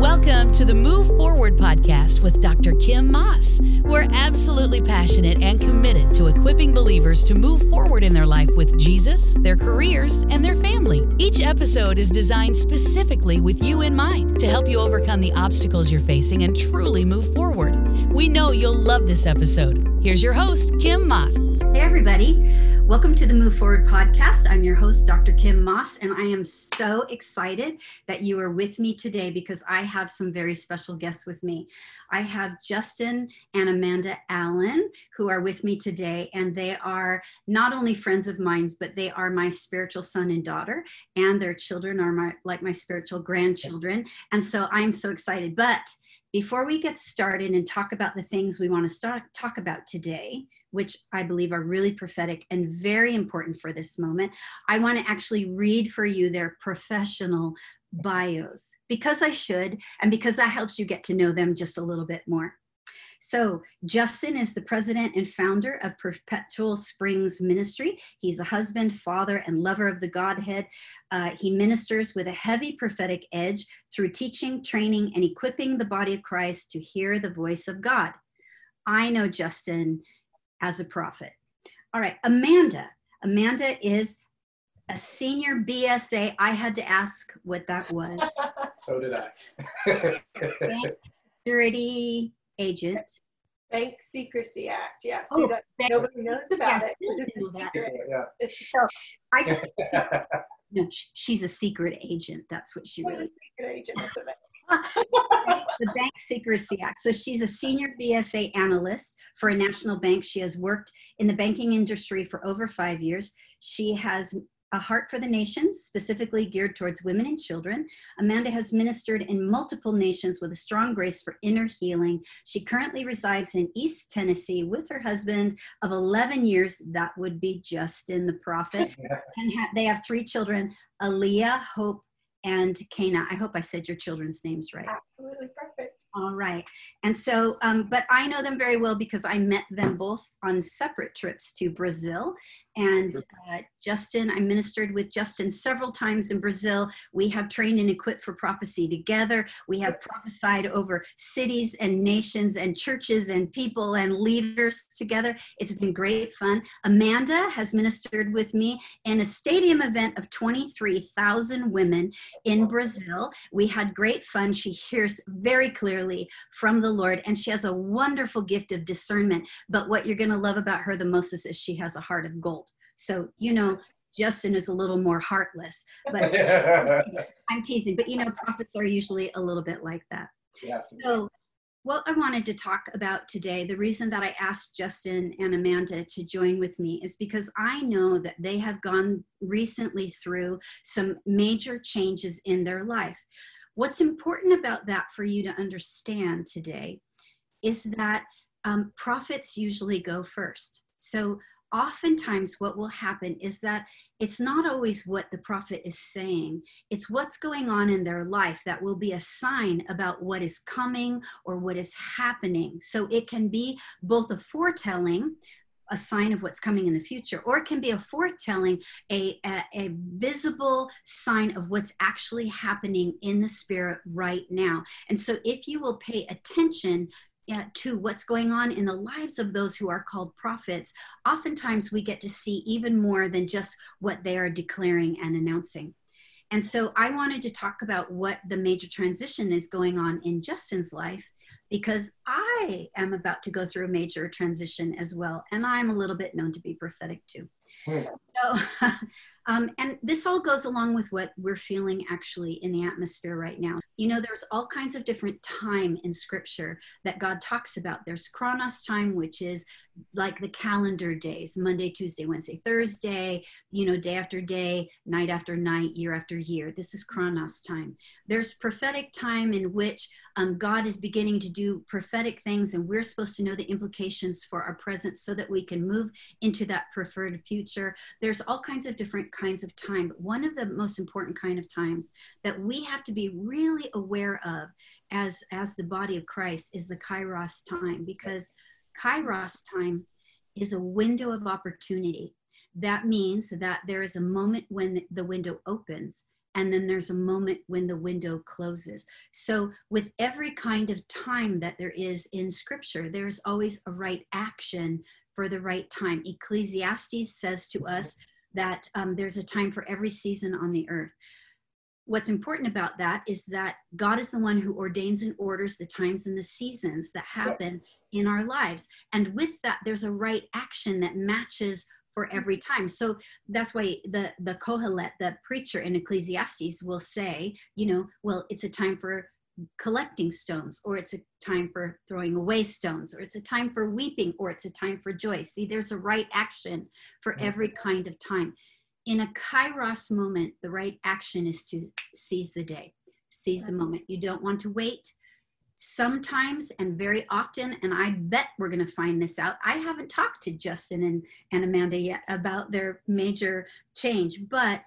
Welcome to the Move Forward podcast with Dr. Kim Moss. We're absolutely passionate and committed to equipping believers to move forward in their life with Jesus, their careers, and their family. Each episode is designed specifically with you in mind to help you overcome the obstacles you're facing and truly move forward. We know you'll love this episode. Here's your host, Kim Moss. Hey, everybody. Welcome to the Move Forward podcast. I'm your host, Dr. Kim Moss, and I am so excited that you are with me today because I have some very special guests with me. I have Justin and Amanda Allen who are with me today, and they are not only friends of mine, but they are my spiritual son and daughter, and their children are my like my spiritual grandchildren. And so I'm so excited. But before we get started and talk about the things we want to start talk about today which i believe are really prophetic and very important for this moment i want to actually read for you their professional bios. Because i should and because that helps you get to know them just a little bit more so, Justin is the president and founder of Perpetual Springs Ministry. He's a husband, father, and lover of the Godhead. Uh, he ministers with a heavy prophetic edge through teaching, training, and equipping the body of Christ to hear the voice of God. I know Justin as a prophet. All right, Amanda. Amanda is a senior BSA. I had to ask what that was. so did I. security agent. Bank Secrecy Act. Yeah, see oh, that bank. nobody knows about it. yeah. It's so I just no, she's a secret agent. That's what she really. Secret agent. the Bank Secrecy Act. So she's a senior BSA analyst for a national bank. She has worked in the banking industry for over five years. She has a Heart for the Nations, specifically geared towards women and children. Amanda has ministered in multiple nations with a strong grace for inner healing. She currently resides in East Tennessee with her husband of 11 years. That would be Justin the Prophet. and ha- they have three children Aaliyah, Hope, and Kana. I hope I said your children's names right. Absolutely perfect. All right. And so, um, but I know them very well because I met them both on separate trips to Brazil. And uh, Justin, I ministered with Justin several times in Brazil. We have trained and equipped for prophecy together. We have prophesied over cities and nations and churches and people and leaders together. It's been great fun. Amanda has ministered with me in a stadium event of 23,000 women in Brazil. We had great fun. She hears very clearly from the Lord, and she has a wonderful gift of discernment. But what you're going to love about her the most is, is she has a heart of gold. So, you know, Justin is a little more heartless, but I'm teasing. But you know, prophets are usually a little bit like that. So, what I wanted to talk about today, the reason that I asked Justin and Amanda to join with me is because I know that they have gone recently through some major changes in their life. What's important about that for you to understand today is that um, prophets usually go first. So oftentimes what will happen is that it's not always what the prophet is saying it's what's going on in their life that will be a sign about what is coming or what is happening so it can be both a foretelling a sign of what's coming in the future, or it can be a foretelling, a, a, a, visible sign of what's actually happening in the spirit right now. And so, if you will pay attention uh, to what's going on in the lives of those who are called prophets, oftentimes we get to see even more than just what they are declaring and announcing. And so I wanted to talk about what the major transition is going on in Justin's life because I am about to go through a major transition as well. And I'm a little bit known to be prophetic too. So, um, and this all goes along with what we're feeling actually in the atmosphere right now. You know, there's all kinds of different time in scripture that God talks about. There's Chronos time, which is like the calendar days Monday, Tuesday, Wednesday, Thursday, you know, day after day, night after night, year after year. This is Chronos time. There's prophetic time in which um, God is beginning to do prophetic things, and we're supposed to know the implications for our present so that we can move into that preferred future. There's all kinds of different kinds of time, but one of the most important kind of times that we have to be really aware of as as the body of Christ is the Kairos time because Kairos time is a window of opportunity. That means that there is a moment when the window opens and then there's a moment when the window closes. So, with every kind of time that there is in scripture, there's always a right action for the right time. Ecclesiastes says to us that um, there's a time for every season on the earth. What's important about that is that God is the one who ordains and orders the times and the seasons that happen in our lives. And with that, there's a right action that matches for every time. So that's why the the Kohelet, the preacher in Ecclesiastes, will say, you know, well, it's a time for collecting stones, or it's a time for throwing away stones, or it's a time for weeping, or it's a time for joy. See, there's a right action for mm-hmm. every kind of time. In a kairos moment, the right action is to seize the day, seize the moment. You don't want to wait sometimes and very often, and I bet we're going to find this out. I haven't talked to Justin and, and Amanda yet about their major change, but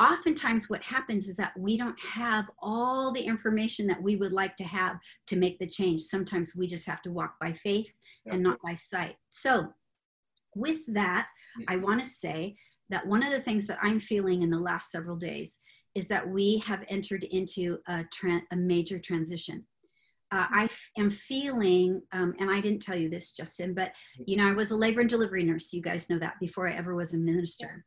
oftentimes what happens is that we don't have all the information that we would like to have to make the change. Sometimes we just have to walk by faith yeah. and not by sight. So, with that, I want to say that one of the things that I'm feeling in the last several days is that we have entered into a, tra- a major transition uh, I f- am feeling, um, and I didn't tell you this, Justin, but you know, I was a labor and delivery nurse. You guys know that before I ever was a minister.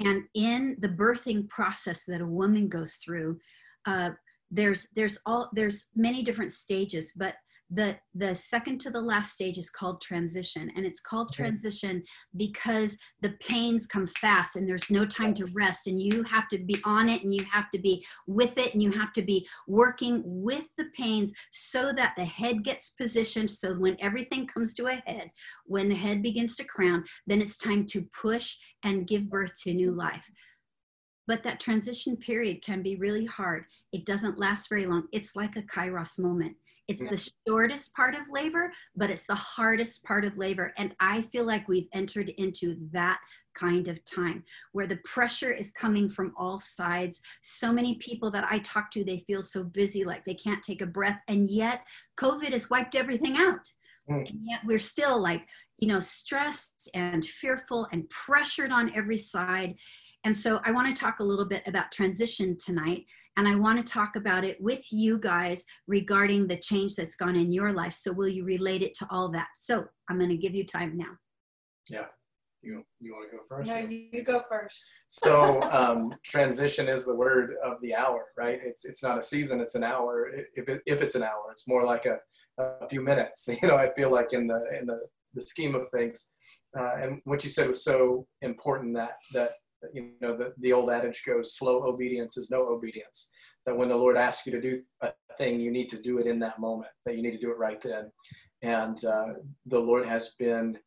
And in the birthing process that a woman goes through, uh, there's there's all there's many different stages, but the the second to the last stage is called transition. And it's called transition because the pains come fast and there's no time to rest. And you have to be on it and you have to be with it and you have to be working with the pains so that the head gets positioned. So when everything comes to a head when the head begins to crown then it's time to push and give birth to new life but that transition period can be really hard it doesn't last very long it's like a kairos moment it's the shortest part of labor, but it's the hardest part of labor. And I feel like we've entered into that kind of time where the pressure is coming from all sides. So many people that I talk to, they feel so busy, like they can't take a breath. And yet, COVID has wiped everything out. And yet, we're still like, you know, stressed and fearful and pressured on every side. And so I want to talk a little bit about transition tonight. And I want to talk about it with you guys regarding the change that's gone in your life. So will you relate it to all that? So I'm going to give you time now. Yeah. You, you want to go first? No, you go first. So um, transition is the word of the hour, right? It's, it's not a season, it's an hour. If, it, if it's an hour, it's more like a, a few minutes. You know, I feel like in the, in the, the scheme of things. Uh, and what you said was so important that, that you know the, the old adage goes slow obedience is no obedience. That when the lord asks you to do a thing you need to do it in that moment that you need to do it right then. And uh, the lord has been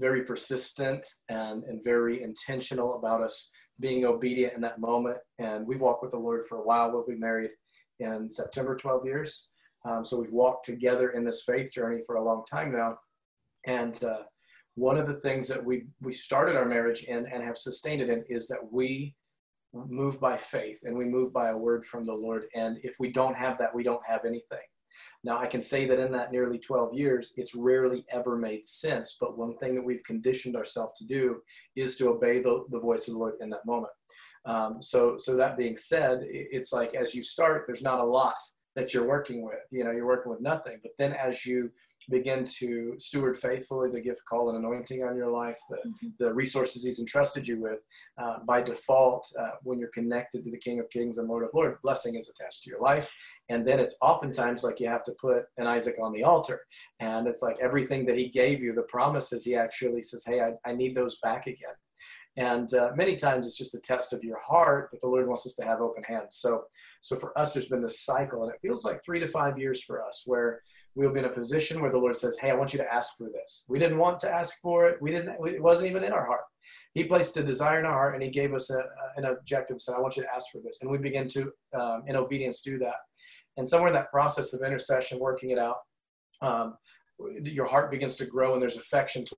very persistent and, and very intentional about us being obedient in that moment. And we've walked with the lord for a while. We'll be married in september 12 years. Um, so we've walked together in this faith journey for a long time now. And uh, one of the things that we we started our marriage in and have sustained it in is that we move by faith and we move by a word from the Lord. And if we don't have that, we don't have anything. Now, I can say that in that nearly 12 years, it's rarely ever made sense. But one thing that we've conditioned ourselves to do is to obey the, the voice of the Lord in that moment. Um, so, so that being said, it's like as you start, there's not a lot that you're working with. You know, you're working with nothing. But then as you begin to steward faithfully the gift, call, and anointing on your life, the, mm-hmm. the resources He's entrusted you with, uh, by default, uh, when you're connected to the King of Kings and Lord of Lords, blessing is attached to your life. And then it's oftentimes like you have to put an Isaac on the altar. And it's like everything that He gave you, the promises, He actually says, Hey, I, I need those back again. And uh, many times it's just a test of your heart, but the Lord wants us to have open hands. So, so for us, there's been this cycle, and it feels like three to five years for us where we'll be in a position where the Lord says, Hey, I want you to ask for this. We didn't want to ask for it. We didn't, it wasn't even in our heart. He placed a desire in our heart and he gave us a, an objective. Said, I want you to ask for this. And we begin to, um, in obedience, do that. And somewhere in that process of intercession, working it out, um, your heart begins to grow and there's affection to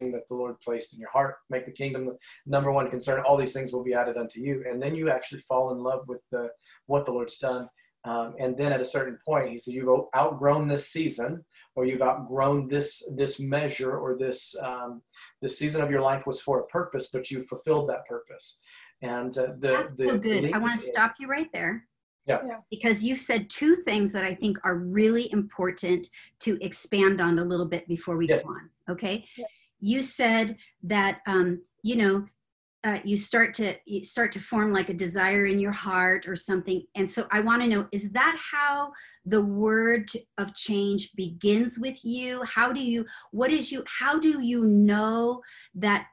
that the Lord placed in your heart. Make the kingdom the number one concern. All these things will be added unto you. And then you actually fall in love with the what the Lord's done. Um, and then at a certain point, he said, "You've outgrown this season, or you've outgrown this this measure, or this um, this season of your life was for a purpose, but you fulfilled that purpose." And uh, the, That's the so good. I want to stop you right there. Yeah. Yeah. Because you said two things that I think are really important to expand on a little bit before we Yeah. go on. Okay. Yeah. You said that um, you know uh, you start to you start to form like a desire in your heart or something, and so I want to know: is that how the word of change begins with you? How do you? What is you? How do you know that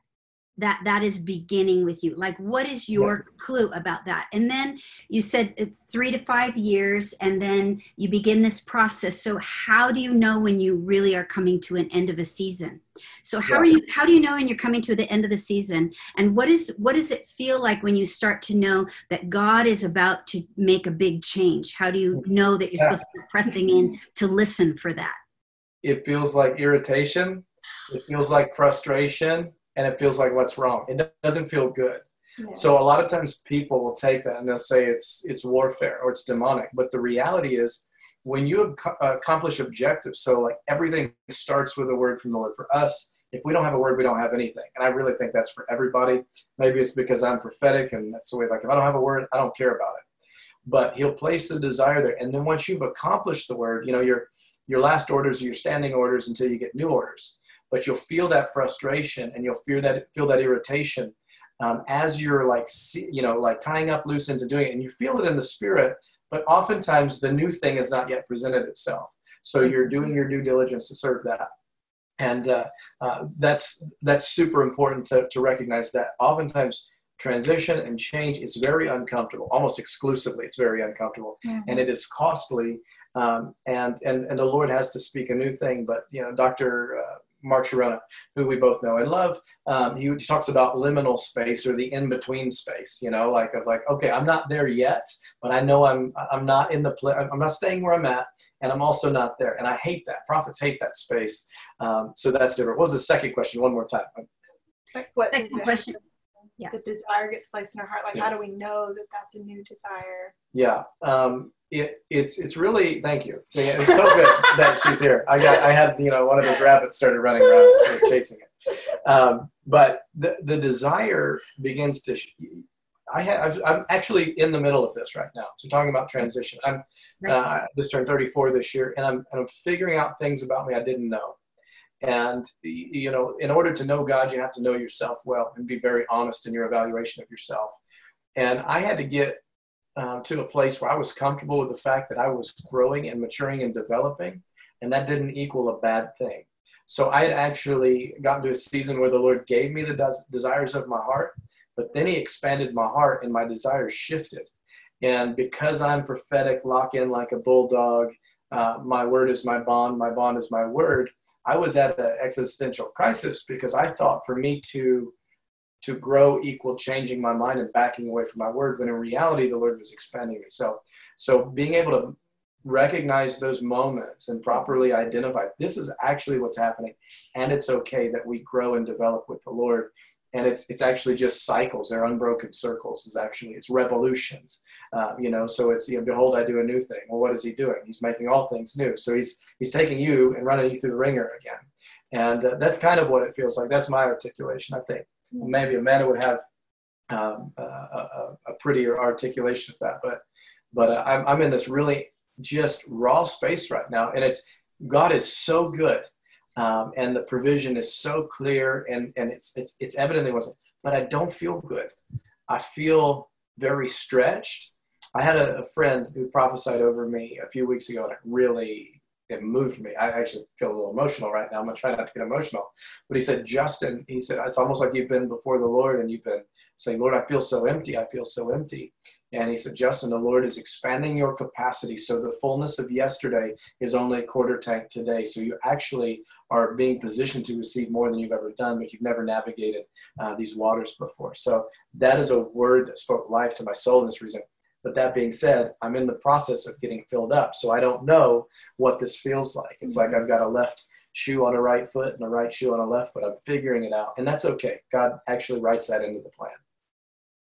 that that is beginning with you. Like what is your clue about that? And then you said uh, three to five years and then you begin this process. So how do you know when you really are coming to an end of a season? So how Yeah. are you how do you know when you're coming to the end of the season? And what is what does it feel like when you start to know that god is about to make a big change? How do you know that you're Yeah. supposed to be pressing in to listen for that? It feels like irritation, it feels like frustration, and it feels like what's wrong. It doesn't feel good. Yeah. So a lot of times people will take that and they'll say it's it's warfare or it's demonic. But the reality is, when you ac- accomplish objectives, so like everything starts with a word from the Lord. For us, if we don't have a word, we don't have anything. And I really think that's for everybody. Maybe it's because I'm prophetic and that's the way. Like if I don't have a word, I don't care about it. But He'll place the desire there, and then once you've accomplished the word, you know your your last orders are your standing orders until you get new orders. But you'll feel that frustration and you'll feel that feel that irritation um, as you're like you know like tying up loose ends and doing it, and you feel it in the spirit. But oftentimes the new thing has not yet presented itself, so you're doing your due diligence to serve that, and uh, uh, that's that's super important to, to recognize that. Oftentimes transition and change is very uncomfortable, almost exclusively it's very uncomfortable, Mhm. and it is costly. Um, and and and the Lord has to speak a new thing. But you know, Dr. Uh, Mark Chironna, who we both know and love, um, he talks about liminal space or the in between space. You know, like of like, okay, I'm not there yet, but I know I'm I'm not in the pla- I'm not staying where I'm at, and I'm also not there. And I hate that. Prophets hate that space. Um, so that's different. What was the second question? One more time. Like what Second the- question. Yeah. The desire gets placed in our heart. Like, Yeah. how do we know that that's a new desire? Yeah, um, it, it's it's really thank you. See, it's so good that she's here. I got I had you know one of those rabbits started running around and started chasing it. Um, but the the desire begins to. sh- I have I'm actually in the middle of this right now. So talking about transition, I'm uh, I just turned 34 this year, and I'm and I'm figuring out things about me I didn't know. And you know, in order to know God, you have to know yourself well and be very honest in your evaluation of yourself. And I had to get um, to a place where I was comfortable with the fact that I was growing and maturing and developing, and that didn't equal a bad thing. So I had actually gotten to a season where the Lord gave me the des- desires of my heart, but then He expanded my heart and my desires shifted. And because I'm prophetic, lock in like a bulldog, uh, my word is my bond, my bond is my word. I was at an existential crisis because I thought for me to to grow equal changing my mind and backing away from my word when in reality the lord was expanding so so being able to recognize those moments and properly identify this is actually what's happening. And it's okay that we grow and develop with the lord. And it's it's actually just cycles. They're unbroken circles. Is actually it's revolutions. Uh, you know so it's you know behold i do a new thing. Well what is he doing? He's making all things new. So he's he's taking you and running you through the wringer again. And uh, that's kind of what it feels like. That's my articulation i think maybe Amanda would have um, a, a, a prettier articulation of that. But but uh, I'm I'm in this really just raw space right now, and it's God is so good, um, and the provision is so clear, and and it's it's it's evidently wasn't. But I don't feel good. I feel very stretched. I had a, a friend who prophesied over me a few weeks ago, and it really it moved me. I actually feel a little emotional right now. I'm gonna try not to get emotional. But he said, Justin, he said, it's almost like you've been before the Lord and you've been saying, Lord, I feel so empty. I feel so empty. And he said, Justin, the Lord is expanding your capacity. So the fullness of yesterday is only a quarter tank today. So you actually are being positioned to receive more than you've ever done, but you've never navigated uh, these waters before. So that is a word that spoke life to my soul in this reason. But that being said, I'm in the process of getting filled up. So I don't know what this feels like. It's like mm-hmm. I've got a left shoe on a right foot and a right shoe on a left foot. I'm figuring it out. And that's okay. God actually writes that into the plan.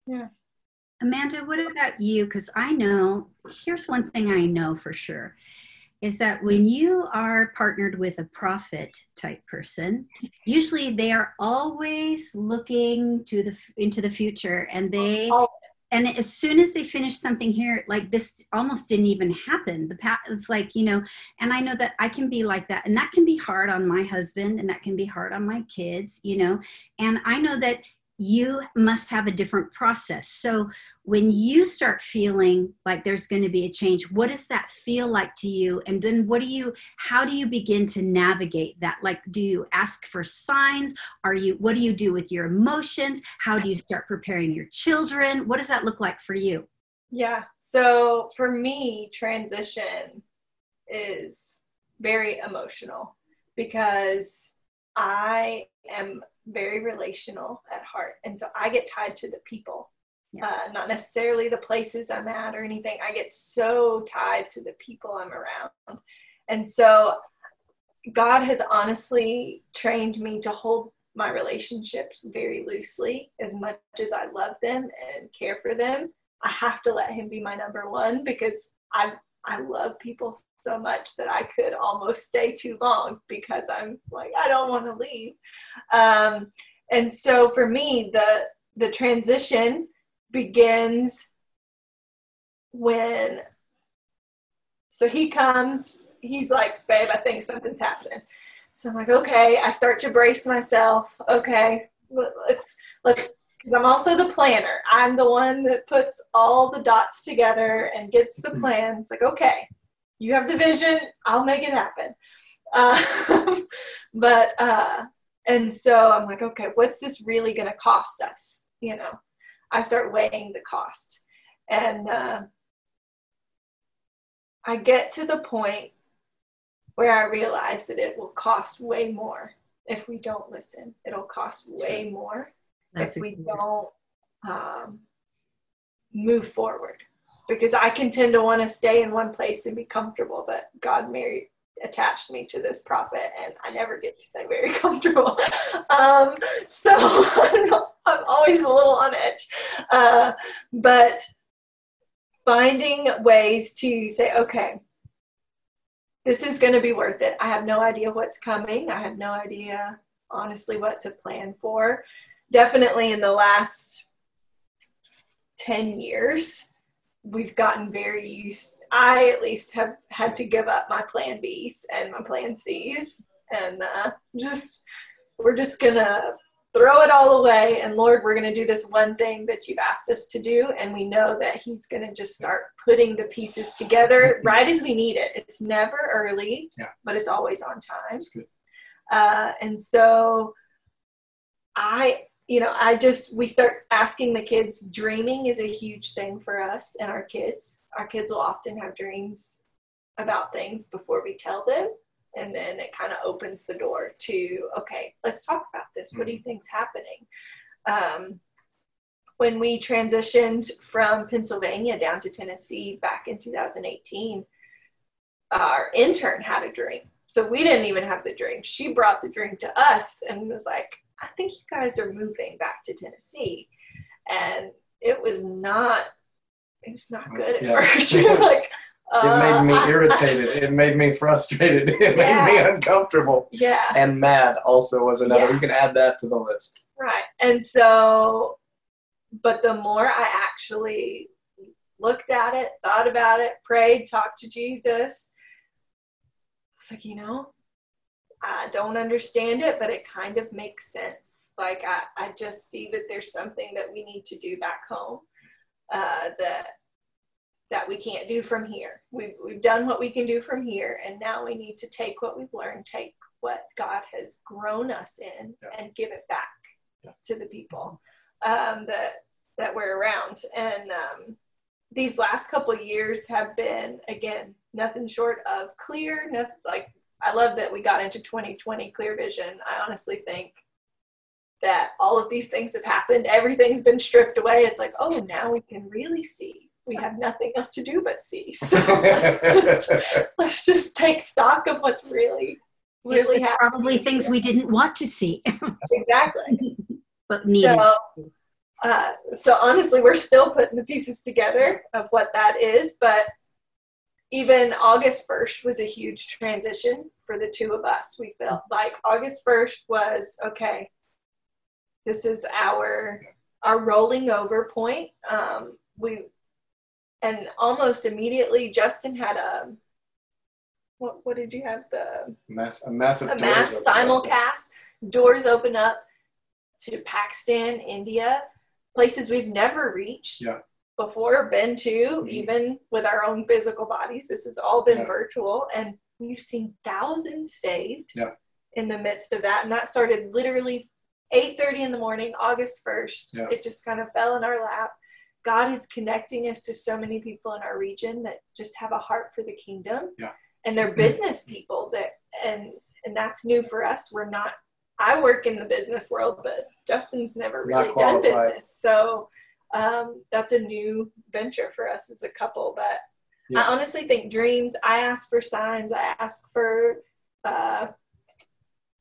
Yeah. Amanda, what about you? Because I know, here's one thing I know for sure. is that when you are partnered with a prophet type person, usually they are always looking to the into the future, and they oh, and as soon as they finish something here like this almost didn't even happen. The path it's like you know and i know that i can be like that and that can be hard on my husband and that can be hard on my kids you know? And i know that you must have a different process. So when you start feeling like there's going to be a change, what does that feel like to you? And then what do you how do you begin to navigate that? Like do you ask for signs? Are you what do you do with your emotions? How do you start preparing your children? What does that look like for you? Yeah. So for me, transition is very emotional because I am very relational at heart. And so I get tied to the people, yeah. uh, not necessarily the places I'm at or anything. I get so tied to the people I'm around. And so God has honestly trained me to hold my relationships very loosely as much as I love them and care for them. I have to let him be my number one because I I love people so much that I could almost stay too long because I'm like I don't want to leave. Um, and so for me, the the transition begins when so he comes he's like babe i think something's happening. So i'm like okay. I start to brace myself. Okay let's let's I'm also the planner. I'm the one that puts all the dots together and gets the mm-hmm. plan. It's like, okay, you have the vision, I'll make it happen. Uh, but, uh, and so I'm like, okay, what's this really going to cost us? You know, I start weighing the cost. And uh, I get to the point where I realize that it will cost way more if we don't listen. It'll cost way more that's if we don't um, move forward. Because I can tend to want to stay in one place and be comfortable, but God married attached me to this prophet and I never get to stay very comfortable. Um, so I'm, I'm, always a little on edge. Uh, but finding ways to say, okay, this is going to be worth it. I have no idea what's coming. I have no idea, honestly, what to plan for definitely in the last 10 years we've gotten very used i at least have had to give up my plan b's and my plan c's. And uh, just we're just gonna throw it all away. And lord we're gonna do this one thing that you've asked us to do. And we know that he's gonna just start putting the pieces together right as we need it. It's never early yeah. but it's always on time. Uh, and so i you know, I just, we start asking the kids, dreaming is a huge thing for us and our kids. Our kids will often have dreams about things before we tell them. And then it kind of opens the door to, okay, let's talk about this. What do you think's happening? Um, when we transitioned from Pennsylvania down to Tennessee back in 2018, our intern had a dream. So we didn't even have the dream. She brought the dream to us and was like, I think you guys are moving back to Tennessee. And it was not, it's not good at yeah. first. You're like, uh, it made me uh, irritated. it made me frustrated. It yeah. made me uncomfortable. Yeah. And mad also was another. Yeah. You can add that to the list. Right. And so, but the more I actually looked at it, thought about it, prayed, talked to Jesus, I was like, you know, I don't understand it, but it kind of makes sense. Like I, I just see that there's something that we need to do back home uh, that that we can't do from here. We've we've done what we can do from here, and now we need to take what we've learned, take what God has grown us in, yeah. and give it back yeah. to the people um, that that we're around. And um, these last couple years have been again nothing short of clear, nothing like I love that we got into 2020 clear vision. I honestly think that all of these things have happened. Everything's been stripped away. It's like, oh, now we can really see. We have nothing else to do but see. So let's just let's just take stock of what's really really happening. Probably things we didn't want to see. exactly. but needed. So, uh, so honestly, we're still putting the pieces together of what that is, but even August 1st was a huge transition for the two of us. We felt like August 1st was okay. This is our our rolling over point. Um, we and almost immediately Justin had a what what did you have the mass a massive a mass simulcast doors open up to Pakistan, India, places we've never reached. Yeah before been to, mm-hmm. even with our own physical bodies. This has all been yeah. virtual, and we've seen thousands saved yeah. in the midst of that. And that started literally 8:30 in the morning, August 1st. Yeah. It just kind of fell in our lap. God is connecting us to so many people in our region that just have a heart for the kingdom. Yeah. And they're business people that and and that's new for us. We're not I work in the business world, but Justin's never really done business. So um, that's a new venture for us as a couple. But yeah. I honestly think dreams. I ask for signs. I ask for uh,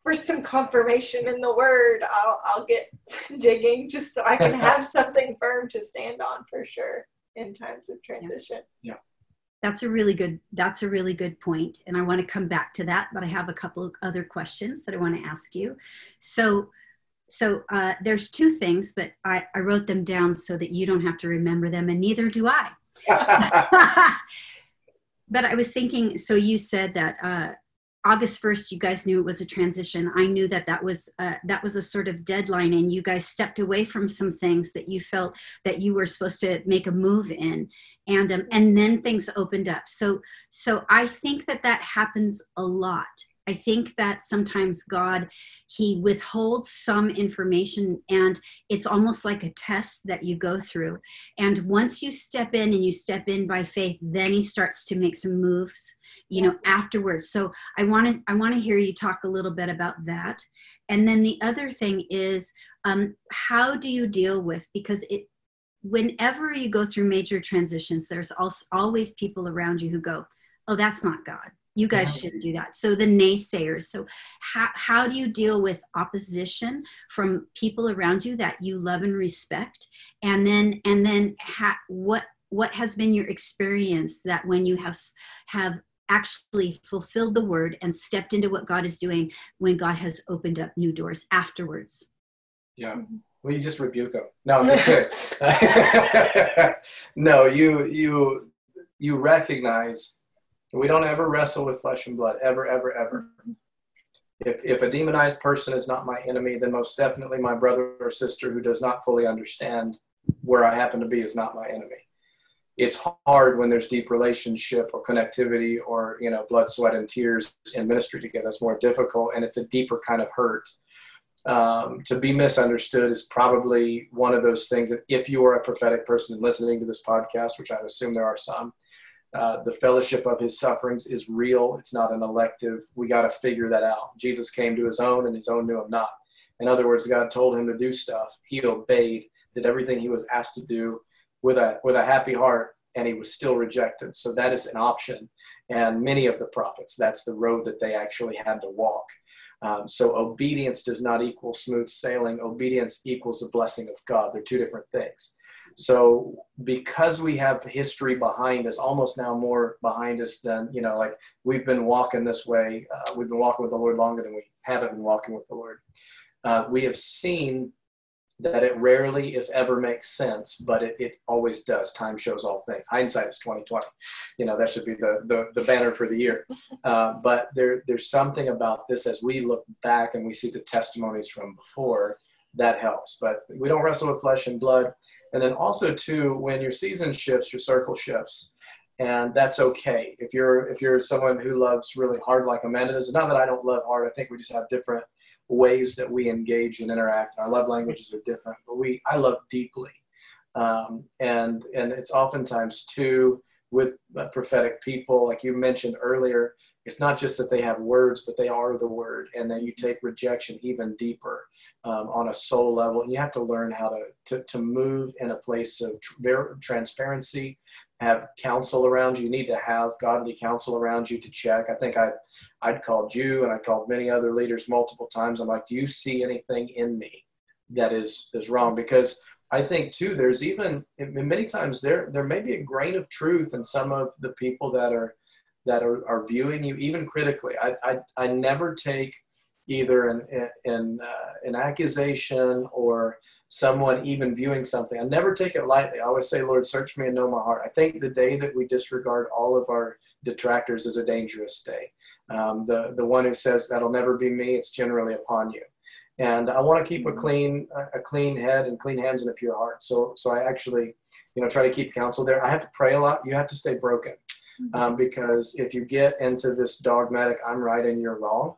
for some confirmation in the word. I'll I'll get digging just so I can have something firm to stand on for sure in times of transition. Yeah. That's a really good that's a really good point and I want to come back to that but I have a couple of other questions that I want to ask you. So so uh, there's two things, but I, I wrote them down so that you don't have to remember them, and neither do I. but I was thinking, so you said that uh, August 1st, you guys knew it was a transition. I knew that that was uh, that was a sort of deadline, and you guys stepped away from some things that you felt that you were supposed to make a move in, and um, and then things opened up. So so I think that that happens a lot I think that sometimes God, He withholds some information and it's almost like a test that you go through. And once you step in and you step in by faith, then He starts to make some moves, you know, afterwards. So I want to I want to hear you talk a little bit about that. And then the other thing is, um, how do you deal with because it whenever you go through major transitions, there's also always people around you who go, "Oh, that's not God." You guys shouldn't do that. So the naysayers. So how, how do you deal with opposition from people around you that you love and respect? And then and then ha, what what has been your experience that when you have have actually fulfilled the word and stepped into what god is doing when god has opened up new doors afterwards? Yeah. Mm-hmm. Well you just rebuke them no i'm just kidding. No you you you recognize we don't ever wrestle with flesh and blood, ever, ever, ever. If, if a demonized person is not my enemy, then most definitely my brother or sister who does not fully understand where I happen to be is not my enemy. It's hard when there's deep relationship or connectivity or you know blood, sweat, and tears in ministry together. It's more difficult, and it's a deeper kind of hurt. Um, to be misunderstood is probably one of those things that if you are a prophetic person and listening to this podcast, which I assume there are some, uh, the fellowship of his sufferings is real. It's not an elective. We got to figure that out. Jesus came to his own, and his own knew him not. In other words, God told him to do stuff. He obeyed, did everything he was asked to do with a with a happy heart, and he was still rejected. So that is an option. And many of the prophets, that's the road that they actually had to walk. Um, so obedience does not equal smooth sailing. Obedience equals the blessing of God. They're two different things. So because we have history behind us, almost now more behind us than, you know, like we've been walking this way, uh, we've been walking with the Lord longer than we haven't been walking with the Lord. Uh, we have seen that it rarely, if ever, makes sense, but it, it always does. Time shows all things. Hindsight is 2020. You know, that should be the, the, the banner for the year. Uh, but there, there's something about this as we look back and we see the testimonies from before that helps. But we don't wrestle with flesh and blood. And then also too, when your season shifts, your circle shifts. And that's okay. If you're if you're someone who loves really hard like Amanda it's not that I don't love hard. I think we just have different ways that we engage and interact. Our love languages are different, but we I love deeply. Um, and and it's oftentimes too with prophetic people, like you mentioned earlier, it's not just that they have words, but they are the word. And then you take rejection even deeper um, on a soul level. And you have to learn how to, to, to move in a place of tr- transparency, have counsel around you. You need to have godly counsel around you to check. I think I, I'd called you and I called many other leaders multiple times. I'm like, do you see anything in me that is, is wrong? Because I think too, there's even many times there, there may be a grain of truth in some of the people that are, that are, are viewing you even critically. I, I, I never take either an, an, uh, an accusation or someone even viewing something. I never take it lightly. I always say, Lord, search me and know my heart. I think the day that we disregard all of our detractors is a dangerous day. Um, the, the one who says that'll never be me, it's generally upon you. And I want to keep a mm-hmm. clean, a clean head and clean hands and a pure heart. So, so I actually, you know, try to keep counsel there. I have to pray a lot. You have to stay broken. Mm-hmm. Um, because if you get into this dogmatic, I'm right and you're wrong,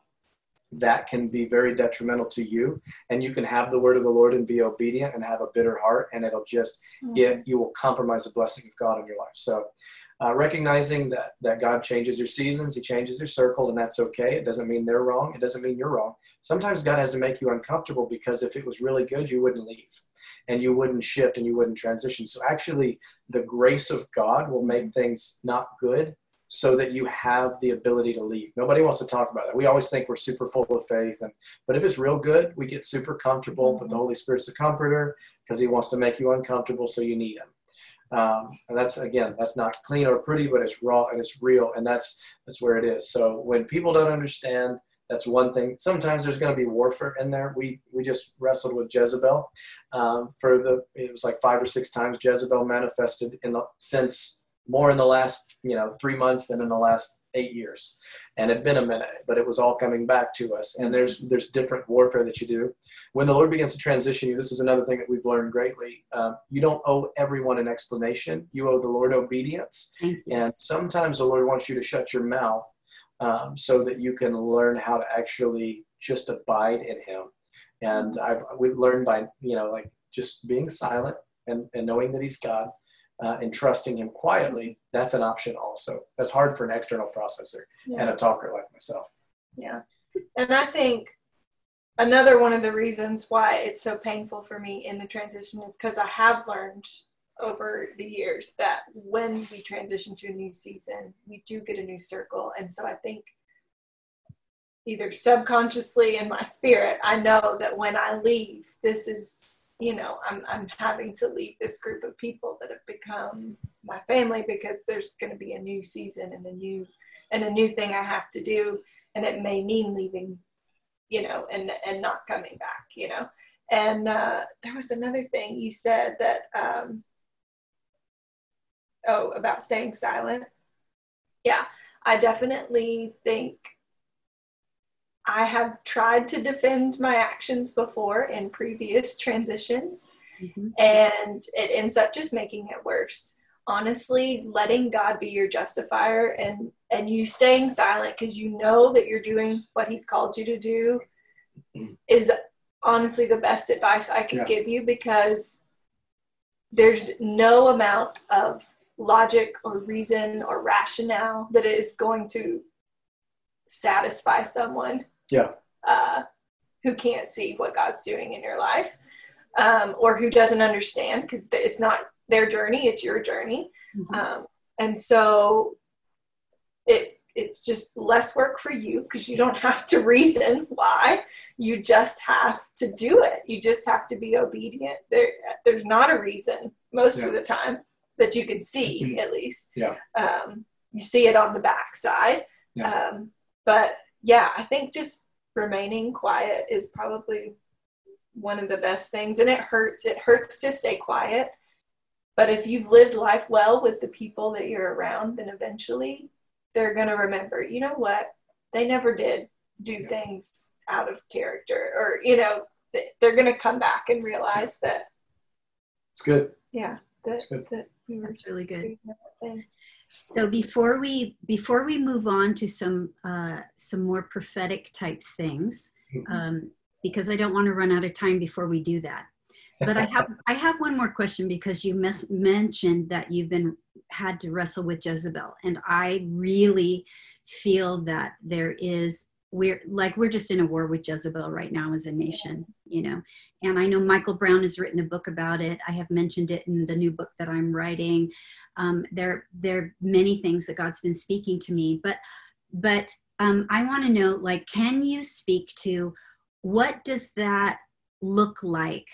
that can be very detrimental to you. And you can have the word of the Lord and be obedient and have a bitter heart, and it'll just, mm-hmm. it, you will compromise the blessing of God in your life. So, uh, recognizing that that God changes your seasons, He changes your circle, and that's okay. It doesn't mean they're wrong. It doesn't mean you're wrong. Sometimes God has to make you uncomfortable because if it was really good, you wouldn't leave, and you wouldn't shift, and you wouldn't transition. So actually, the grace of God will make things not good so that you have the ability to leave. Nobody wants to talk about that. We always think we're super full of faith, and but if it's real good, we get super comfortable. But the Holy Spirit's a comforter because He wants to make you uncomfortable, so you need Him. Um, and that's again, that's not clean or pretty, but it's raw and it's real, and that's that's where it is. So when people don't understand, that's one thing. Sometimes there's going to be warfare in there. We we just wrestled with Jezebel um, for the it was like five or six times Jezebel manifested in the since more in the last you know three months than in the last eight years. And it'd been a minute but it was all coming back to us. And there's there's different warfare that you do. When the lord begins to transition you this is another thing that we've learned greatly. Um, you don't owe everyone an explanation. You owe the lord obedience. And sometimes the lord wants you to shut your mouth um, so that you can learn how to actually just abide in him. And i've we've learned by you know like just being silent and, and knowing that he's god uh, and trusting him quietly, that's an option also. That's hard for an external processor yeah. and a talker like myself. Yeah. And I think another one of the reasons why it's so painful for me in the transition is because I have learned over the years that when we transition to a new season, we do get a new circle. And so I think either subconsciously in my spirit, I know that when I leave, this is you know I'm, I'm having to leave this group of people that have become my family because there's going to be a new season and a new and a new thing i have to do. And it may mean leaving you know and and not coming back you know. And uh, there was another thing you said that um, oh about staying silent. Yeah i definitely think I have tried to defend my actions before in previous transitions, mm-hmm. and it ends up just making it worse. Honestly, letting God be your justifier and and you staying silent because you know that you're doing what He's called you to do is honestly the best advice I can yeah. give you because there's no amount of logic or reason or rationale that is going to satisfy someone yeah uh, who can't see what god's doing in your life um, or who doesn't understand because it's not their journey it's your journey mm-hmm. um, and so it it's just less work for you because you don't have to reason why you just have to do it you just have to be obedient there there's not a reason most yeah. of the time that you can see mm-hmm. at least yeah um, you see it on the backside yeah. um, but yeah, I think just remaining quiet is probably one of the best things. And it hurts. It hurts to stay quiet. But if you've lived life well with the people that you're around, then eventually they're going to remember, you know what? They never did do yeah. things out of character or, you know, they're going to come back and realize that. It's good. Yeah. That, good. that we were That's really good. So before we before we move on to some uh, some more prophetic type things, mm-hmm. um, because I don't want to run out of time before we do that. But I have I have one more question because you mes- mentioned that you've been had to wrestle with Jezebel, and I really feel that there is we're like we're just in a war with Jezebel right now as a nation, you know. And I know Michael Brown has written a book about it. I have mentioned it in the new book that I'm writing. Um, there there are many things that God's been speaking to me, but but um, I want to know like, can you speak to what does that look like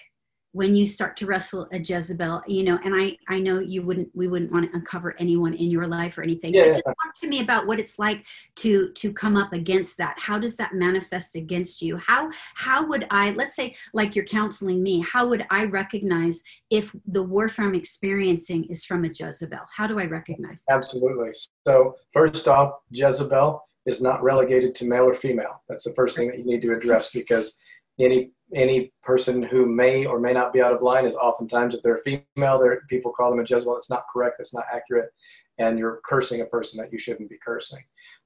when you start to wrestle a Jezebel, you know, and I, I know you wouldn't, we wouldn't want to uncover anyone in your life or anything. Yeah, but just talk to me about what it's like to, to come up against that. How does that manifest against you? How, how would I, let's say, like you're counseling me, how would I recognize if the warfare I'm experiencing is from a Jezebel? How do I recognize that? Absolutely. So first off, Jezebel is not relegated to male or female. That's the first thing that you need to address because any any person who may or may not be out of line is oftentimes if they're female, there people call them a Jezebel. It's not correct. It's not accurate, and you're cursing a person that you shouldn't be cursing.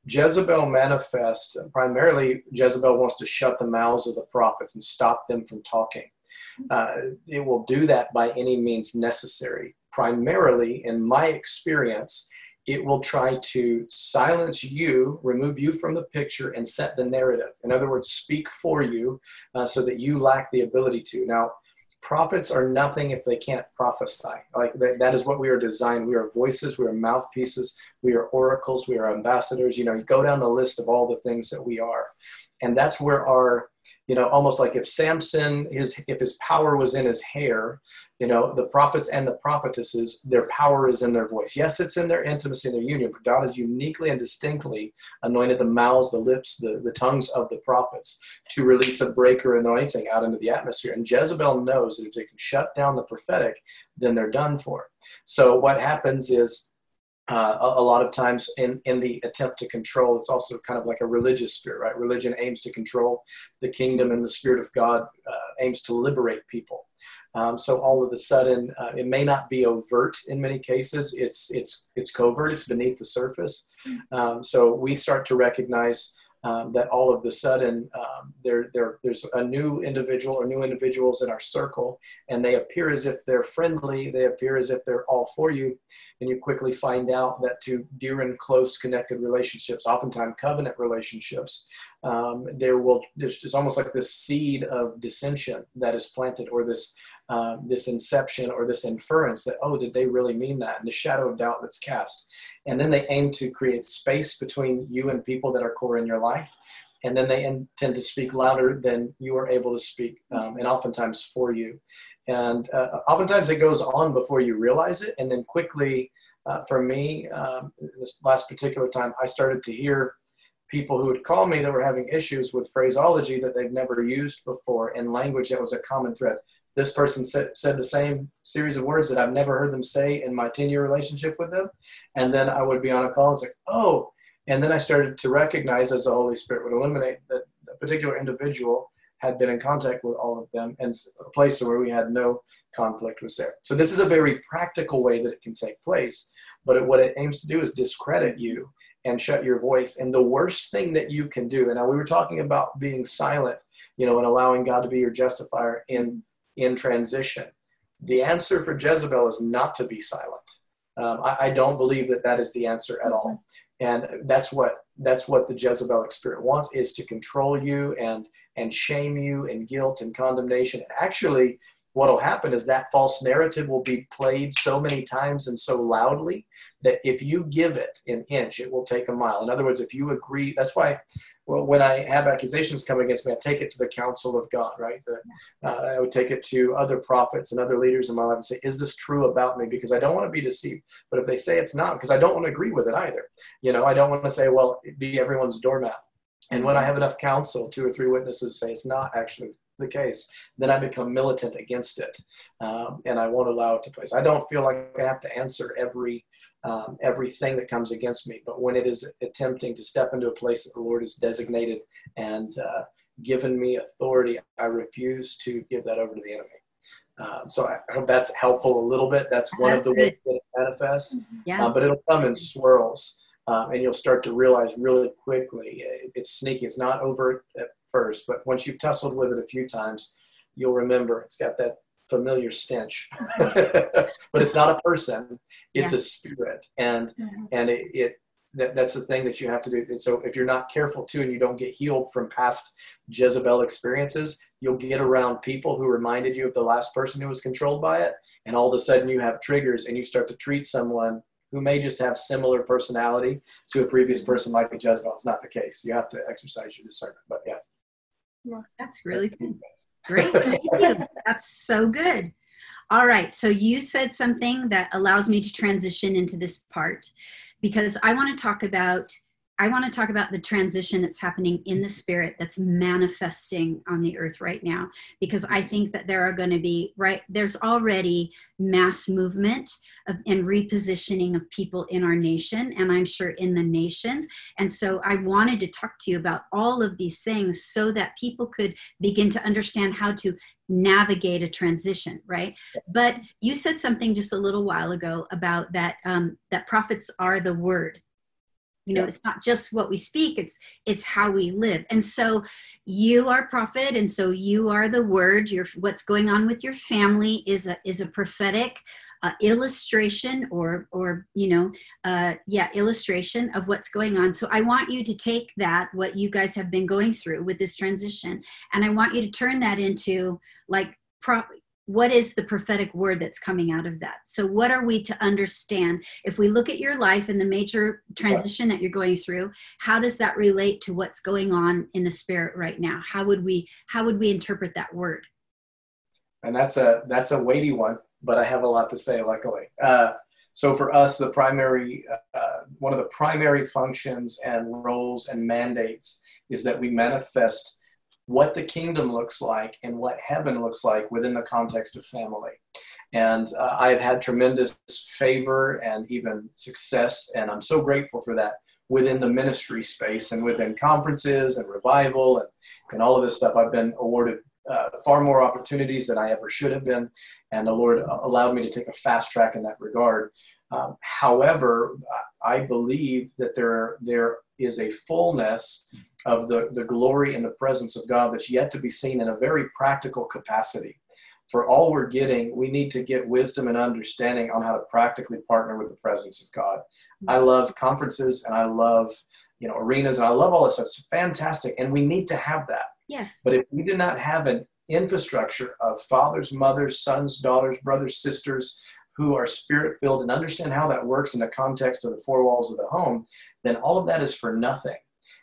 Jezebel manifests primarily. Jezebel wants to shut the mouths of the prophets and stop them from talking. Uh, it will do that by any means necessary. Primarily, in my experience, it will try to silence you, remove you from the picture, and set the narrative. In other words, speak for you uh, so that you lack the ability to. Now, prophets are nothing if they can't prophesy. Like that, that is what we are designed. We are voices, we are mouthpieces, we are oracles, we are ambassadors. You know, you go down the list of all the things that we are. And that's where our you know almost like if samson his if his power was in his hair you know the prophets and the prophetesses their power is in their voice. Yes it's in their intimacy and their union but god has uniquely and distinctly anointed the mouths the lips the, the tongues of the prophets to release a breaker anointing out into the atmosphere. And jezebel knows that if they can shut down the prophetic then they're done for. So what happens is uh, a, a, lot of times in, in the attempt to control, it's also kind of like a religious spirit, right? Religion aims to control the kingdom, and the Spirit of God uh, aims to liberate people. Um, so all of a sudden, uh, it may not be overt in many cases. It's it's it's covert. It's beneath the surface. Um, so we start to recognize um, that all of the sudden um, there, there, there's a new individual or new individuals in our circle, and they appear as if they're friendly, they appear as if they're all for you, and you quickly find out that to dear and close connected relationships, oftentimes covenant relationships, um, there will there's just almost like this seed of dissension that is planted, or this uh, this inception or this inference that oh, did they really mean that? And the shadow of doubt that's cast. And then they aim to create space between you and people that are core in your life. And then they intend to speak louder than you are able to speak um, and oftentimes for you. And uh, oftentimes it goes on before you realize it. And then quickly uh, for me um, this last particular time i started to hear people who would call me that were having issues with phraseology that they've never used before in language that was a common thread this person said, the same series of words that I've never heard them say in my 10 year relationship with them. And then I would be on a call and say, oh, and then I started to recognize as the Holy Spirit would illuminate that a particular individual had been in contact with all of them and a place where we had no conflict was there. So this is a very practical way that it can take place. But it, what it aims to do is discredit you and shut your voice. And the worst thing that you can do, and now we were talking about being silent, you know, and allowing God to be your justifier in in transition. The answer for Jezebel is not to be silent. Um, I, I, don't believe that that is the answer at all. And that's what that's what the Jezebel spirit wants is to control you and and shame you and guilt and condemnation. And actually, what will happen is that false narrative will be played so many times and so loudly that if you give it an inch, it will take a mile. In other words, if you agree, that's why well, when I have accusations come against me, I take it to the counsel of God, right? uh, I would take it to other prophets and other leaders in my life and say, is this true about me? Because I don't want to be deceived. But if they say it's not, because I don't want to agree with it either. You know, I don't want to say, well, be everyone's doormat. And when I have enough counsel, two or three witnesses say it's not actually the case, then I become militant against it. Um, and I won't allow it to place. I don't feel like I have to answer every um, everything that comes against me. But when it is attempting to step into a place that the Lord has designated and uh, given me authority, I refuse to give that over to the enemy. Um, so I hope that's helpful a little bit. That's one that's of the ways that it manifests. Mm-hmm. Yeah. Uh, but it'll come in swirls. Um, and you'll start to realize really quickly it's sneaky. It's not overt at first, but once you've tussled with it a few times, you'll remember it's got that familiar stench. But it's not a person it's yeah. a spirit. And mm-hmm. and it, it that, that's the thing that you have to do. And so if you're not careful too and you don't get healed from past jezebel experiences you'll get around people who reminded you of the last person who was controlled by it. And all of a sudden you have triggers and you start to treat someone who may just have similar personality to a previous mm-hmm. person like a jezebel. It's not the case. You have to exercise your discernment but yeah. Yeah that's really good Great. Thank you. That's so good. All right. So you said something that allows me to transition into this part because I want to talk about I want to talk about the transition that's happening in the spirit that's manifesting on the earth right now because I think that there are going to be right there's already mass movement of, and repositioning of people in our nation and I'm sure in the nations. And so I wanted to talk to you about all of these things so that people could begin to understand how to navigate a transition right? But you said something just a little while ago about that um, that prophets are the word you know it's not just what we speak it's it's how we live. And so you are prophet and so you are the word. Your what's going on with your family is a is a prophetic uh, illustration or or you know uh, yeah illustration of what's going on. So i want you to take that what you guys have been going through with this transition and i want you to turn that into like pro- what is the prophetic word that's coming out of that? So what are we to understand? If we look at your life and the major transition that you're going through how does that relate to what's going on in the spirit right now? How would we how would we interpret that word? And that's a that's a weighty one but i have a lot to say luckily. Uh, so for us the primary uh, one of the primary functions and roles and mandates is that we manifest what the kingdom looks like and what heaven looks like within the context of family. And uh, I have had tremendous favor and even success, and I'm so grateful for that within the ministry space and within conferences and revival and, and all of this stuff. I've been awarded uh, far more opportunities than I ever should have been, and the Lord uh, allowed me to take a fast track in that regard. Um, however, I believe that there, there is a fullness of the, the glory and the presence of God that's yet to be seen in a very practical capacity. For all we're getting, we need to get wisdom and understanding on how to practically partner with the presence of God. I mm-hmm. love conferences and I love you know arenas and I love all this stuff. It's fantastic, and we need to have that. Yes. But if we do not have an infrastructure of fathers, mothers, sons, daughters, brothers, sisters who are spirit filled and understand how that works in the context of the four walls of the home, then all of that is for nothing.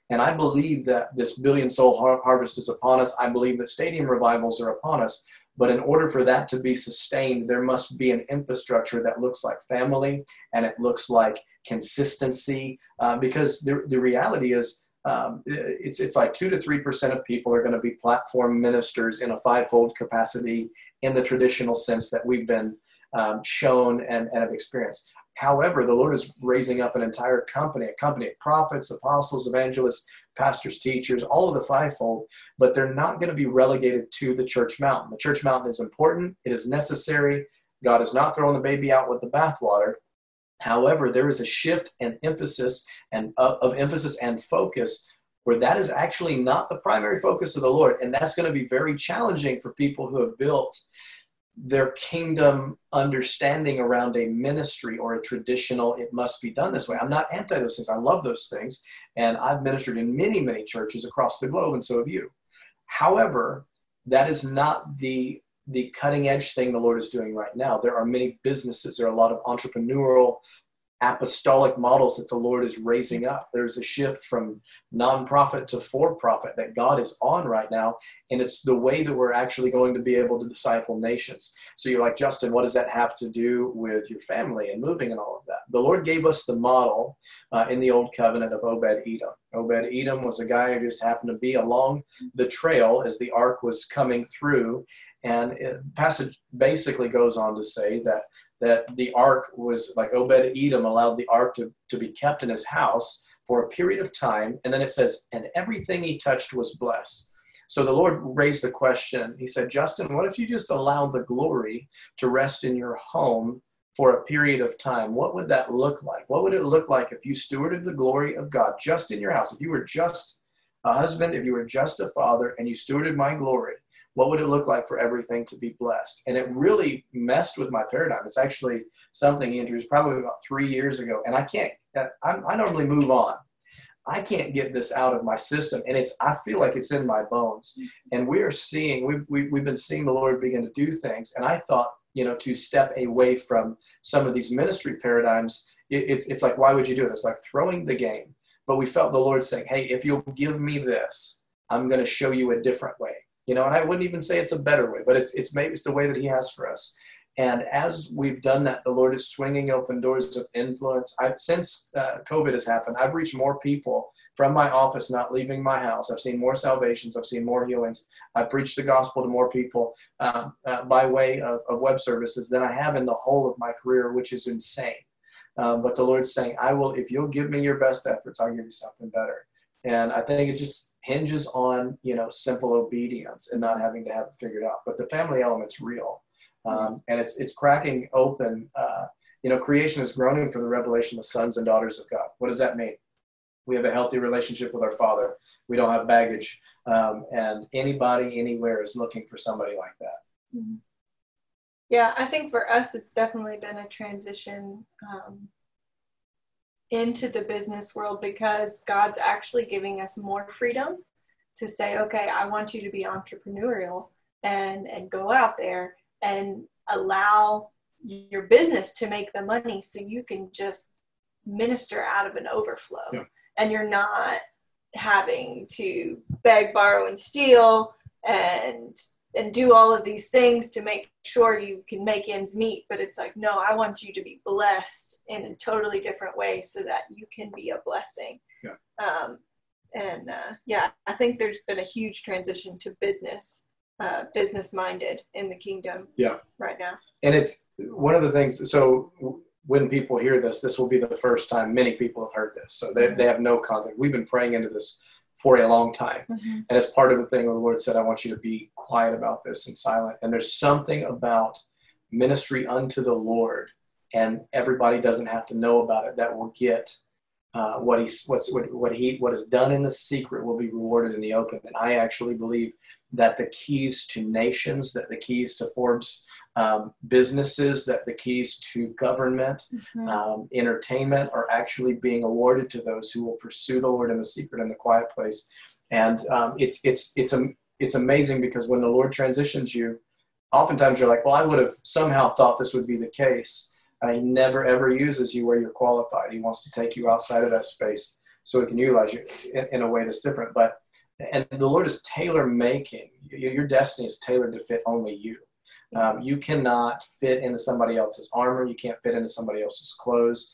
And I believe that this billion soul har- harvest is upon us. I believe that stadium revivals are upon us. But in order for that to be sustained, there must be an infrastructure that looks like family and it looks like consistency. Uh, because the, the reality is, um, it's, it's like 2 to 3% of people are going to be platform ministers in a fivefold capacity in the traditional sense that we've been um, shown and, and have experienced. However, the Lord is raising up an entire company, a company of prophets, apostles, evangelists, pastors, teachers, all of the fivefold, but they're not going to be relegated to the church mountain. The church mountain is important, it is necessary. God is not throwing the baby out with the bathwater. However, there is a shift and emphasis and uh, of emphasis and focus where that is actually not the primary focus of the Lord, and that's going to be very challenging for people who have built their kingdom understanding around a ministry or a traditional it must be done this way. I'm not anti those things. I love those things. And i've ministered in many many churches across the globe and so have you. However that is not the the cutting edge thing the lord is doing right now. There are many businesses. There are a lot of entrepreneurial apostolic models that the Lord is raising up. There's a shift from nonprofit to for profit that God is on right now. And it's the way that we're actually going to be able to disciple nations. So you're like, Justin, what does that have to do with your family and moving and all of that? The Lord gave us the model uh, in the old covenant of Obed Edom. Obed Edom was a guy who just happened to be along the trail as the ark was coming through. And the passage basically goes on to say that that the ark was like Obed Edom allowed the ark to, to be kept in his house for a period of time. And then it says, and everything he touched was blessed. So the Lord raised the question. He said, Justin, what if you just allowed the glory to rest in your home for a period of time? What would that look like? What would it look like if you stewarded the glory of God just in your house? If you were just a husband, if you were just a father, and you stewarded my glory, what would it look like for everything to be blessed? And it really messed with my paradigm. It's actually something introduced probably about three years ago. And I can't, I, I normally move on. I can't get this out of my system. And it's, I feel like it's in my bones. Mm-hmm. And we are seeing, we've, we, we've been seeing the Lord begin to do things. And I thought, you know, to step away from some of these ministry paradigms, it, it's, it's like, why would you do it? It's like throwing the game. But we felt the Lord saying, hey, if you'll give me this, I'm going to show you a different way. You know, and I wouldn't even say it's a better way, but it's it's maybe it's the way that He has for us. And as we've done that, the Lord is swinging open doors of influence. I've, since uh, COVID has happened, I've reached more people from my office, not leaving my house. I've seen more salvations. I've seen more healings. I've preached the gospel to more people um, uh, by way of, of, web services than I have in the whole of my career, which is insane. Um, but the Lord's saying, I will, if you'll give me your best efforts, I'll give you something better. And I think it just hinges on, you know, simple obedience and not having to have it figured out. But the family element's real. Um, and it's, it's cracking open. Uh, you know, creation is groaning for the revelation of sons and daughters of God. What does that mean? We have a healthy relationship with our Father. We don't have baggage. Um, and anybody, anywhere is looking for somebody like that. Mm-hmm. Yeah, I think for us, it's definitely been a transition um, into the business world because God's actually giving us more freedom to say, okay, I want you to be entrepreneurial and and go out there and allow your business to make the money so you can just minister out of an overflow yeah. and you're not having to beg borrow and steal and and do all of these things to make sure you can make ends meet but it's like no i want you to be blessed in a totally different way so that you can be a blessing. Yeah. um, and uh, yeah i think there's been a huge transition to business uh, business minded in the kingdom yeah. right now. And it's one of the things so when people hear this this will be the first time many people have heard this. So they, mm-hmm. they have no context. We've been praying into this for a long time. Mm-hmm. and as part of the thing where the lord said i want you to be quiet about this and silent. And there's something about ministry unto the lord and everybody doesn't have to know about it that will get uh, what he's what's what, what he what is done in the secret will be rewarded in the open. And i actually believe that the keys to nations, that the keys to Forbes um, businesses, that the keys to government, mm-hmm. um, entertainment are actually being awarded to those who will pursue the Lord in the secret and the quiet place. And um, it's it's it's it's amazing because when the Lord transitions you, oftentimes you're like, well, I would have somehow thought this would be the case. Uh, he never ever uses you where you're qualified. He wants to take you outside of that space so he can utilize you in, in a way that's different. But and the Lord is tailor making. Your destiny is tailored to fit only you. Um, you cannot fit into somebody else's armor. You can't fit into somebody else's clothes.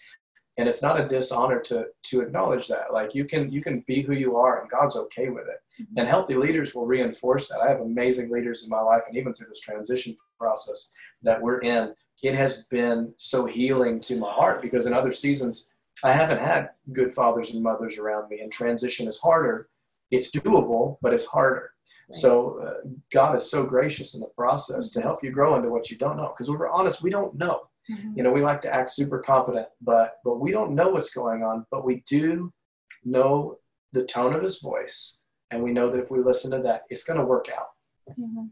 And it's not a dishonor to to acknowledge that. Like you can you can be who you are, and God's okay with it. Mm-hmm. And healthy leaders will reinforce that. I have amazing leaders in my life, and even through this transition process that we're in, it has been so healing to my heart because in other seasons I haven't had good fathers and mothers around me, and transition is harder it's doable, but it's harder. Right. So uh, God is so gracious in the process to help you grow into what you don't know. Because we're honest, we don't know. Mm-hmm. You know, we like to act super confident, but but we don't know what's going on. But we do know the tone of His voice, and we know that if we listen to that, it's going to work out. Mm-hmm.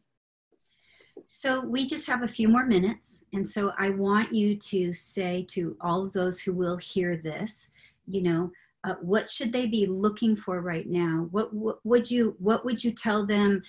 So we just have a few more minutes, and so I want you to say to all of those who will hear this, you know, uh, what should they be looking for right now? What, what would you what would you tell them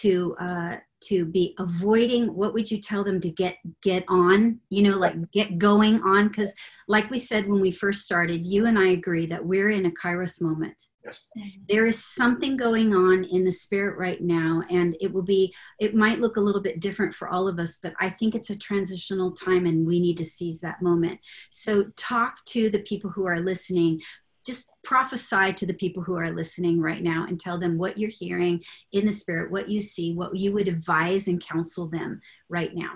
to uh, to be avoiding? What would you tell them to get get on? You know like get going on? Because like we said when we first started you and i agree that we're in a kairos moment. Yes. there is something going on in the spirit right now and it will be it might look a little bit different for all of us but i think it's a transitional time and we need to seize that moment. So talk to the people who are listening just prophesy to the people who are listening right now and tell them what you're hearing in the spirit, what you see, what you would advise and counsel them right now.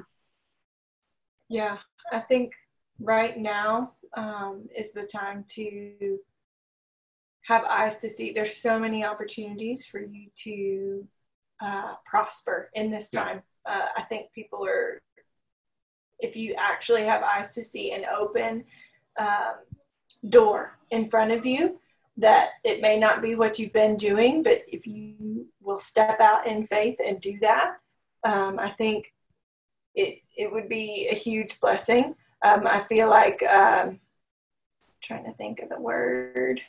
Yeah, I think right now um, is the time to have eyes to see. There's so many opportunities for you to uh, prosper in this time. Uh, I think people are, if you actually have eyes to see and open, um, door in front of you that it may not be what you've been doing, but if you will step out in faith and do that, um, I think it it would be a huge blessing. Um, I feel like um, trying to think of the word.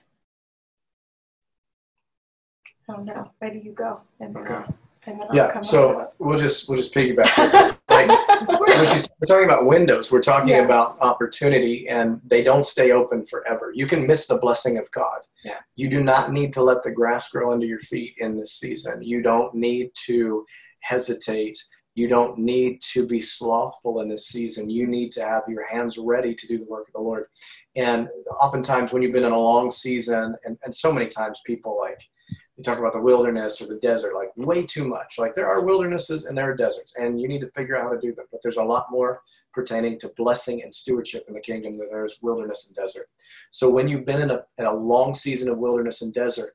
I don't no, maybe you go. And okay. And yeah. So we'll just we'll just piggyback. like we're talking about windows. We're talking yeah. about opportunity, and they don't stay open forever. You can miss the blessing of God. Yeah. You do not need to let the grass grow under your feet in this season. You don't need to hesitate. You don't need to be slothful in this season. You need to have your hands ready to do the work of the Lord. And oftentimes, when you've been in a long season, and, and so many times people like, you talk about the wilderness or the desert, like way too much. Like there are wildernesses and there are deserts, and you need to figure out how to do them. But there's a lot more pertaining to blessing and stewardship in the kingdom than there is wilderness and desert. So when you've been in a, in a long season of wilderness and desert,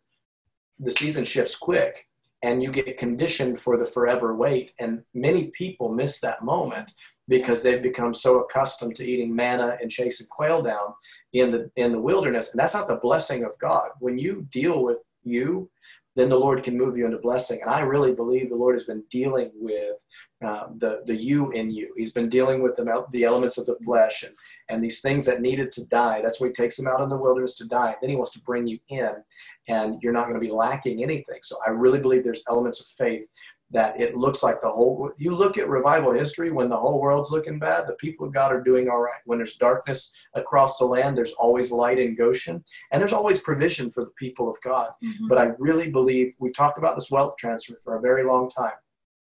the season shifts quick and you get conditioned for the forever wait. And many people miss that moment because they've become so accustomed to eating manna and chasing quail down in the in the wilderness. And that's not the blessing of God. When you deal with you then the Lord can move you into blessing. And I really believe the Lord has been dealing with um, the the you in you. He's been dealing with the the elements of the flesh and and these things that needed to die. That's why He takes them out in the wilderness to die. Then He wants to bring you in, and you're not going to be lacking anything. So I really believe there's elements of faith that it looks like the whole you look at revival history when the whole world's looking bad the people of god are doing all right. When there's darkness across the land there's always light in goshen and there's always provision for the people of god. Mm-hmm. but i really believe we talked about this wealth transfer for a very long time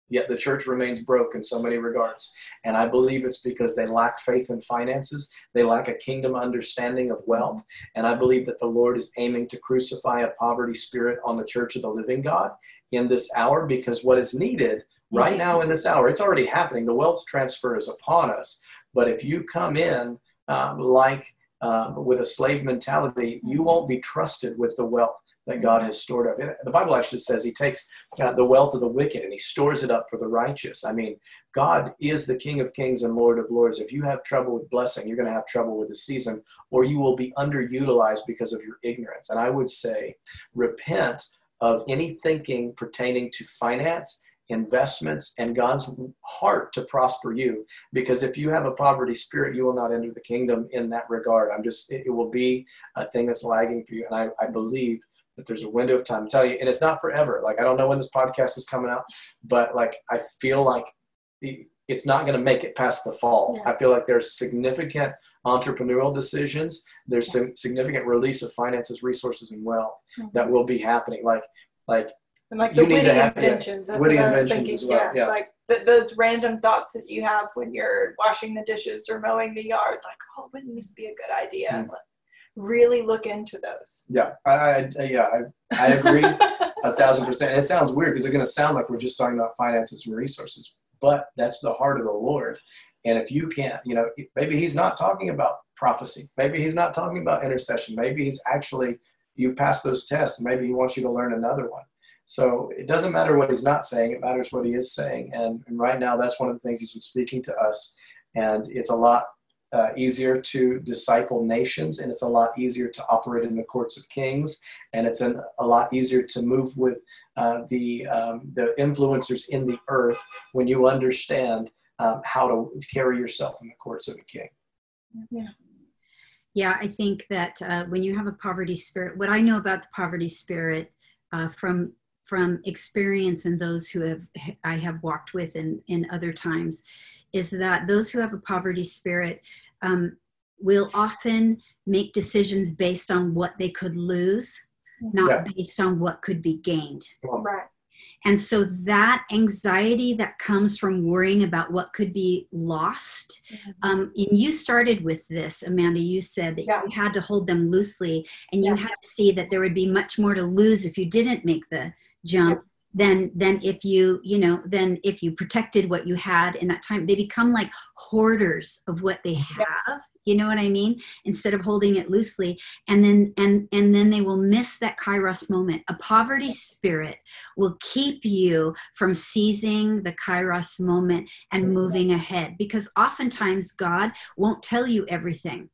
yet the church remains broke in so many regards. And i believe it's because they lack faith in finances they lack a kingdom understanding of wealth and i believe that the lord is aiming to crucify a poverty spirit on the church of the living god in this hour because what is needed right now in this hour, it's already happening. The wealth transfer is upon us. But if you come in um, like um, with a slave mentality, you mm-hmm. won't be trusted with the wealth that God has stored up. The Bible actually says He takes uh, the wealth of the wicked and He stores it up for the righteous. I mean, God is the King of kings and Lord of lords. If you have trouble with blessing, you're going to have trouble with the season, or you will be underutilized because of your ignorance. And I would say, repent of any thinking pertaining to finance, investments, and God's heart to prosper you. Because if you have a poverty spirit, you will not enter the kingdom in that regard. I'm just, it, will be a thing that's lagging for you. And I, I believe that there's a window of time. I tell you, and it's not forever. Like, I don't know when this podcast is coming out, but like, I feel like the, it's not going to make it past the fall. Yeah. I feel like there's significant entrepreneurial decisions. There's some significant release of finances, resources, and wealth mm-hmm. that will be happening. Like, like, and like the witty have, inventions. Yeah, witty inventions as well. Yeah, yeah. like the, those random thoughts that you have when you're washing the dishes or mowing the yard. Like, oh, wouldn't this be a good idea? Mm-hmm. really look into those. Yeah, I, I yeah, I, I agree a thousand percent. And it sounds weird because it's going to sound like we're just talking about finances and resources, but that's the heart of the Lord. And if you can't, you know, maybe he's not talking about prophecy. Maybe he's not talking about intercession. Maybe he's actually, you've passed those tests. Maybe he wants you to learn another one. So it doesn't matter what he's not saying, it matters what he is saying. And, and right now, that's one of the things he's been speaking to us. And it's a lot uh, easier to disciple nations, and it's a lot easier to operate in the courts of kings, and it's an, a lot easier to move with uh, the, um, the influencers in the earth when you understand um, how to carry yourself in the courts of a king. Yeah. Yeah, I think that uh, when you have a poverty spirit, what I know about the poverty spirit uh, from from experience and those who have I have walked with in in other times, is that those who have a poverty spirit um, will often make decisions based on what they could lose, not yeah. based on what could be gained. Right. And so that anxiety that comes from worrying about what could be lost, mm-hmm. um, and you started with this, Amanda. You said that yeah. you had to hold them loosely, and you had to see that there would be much more to lose if you didn't make the jump. Sure. Than, than if you you know then if you protected what you had in that time they become like hoarders of what they have you know what i mean? Instead of holding it loosely. And then and and then they will miss that kairos moment. A poverty spirit will keep you from seizing the kairos moment and moving ahead. Because oftentimes god won't tell you everything.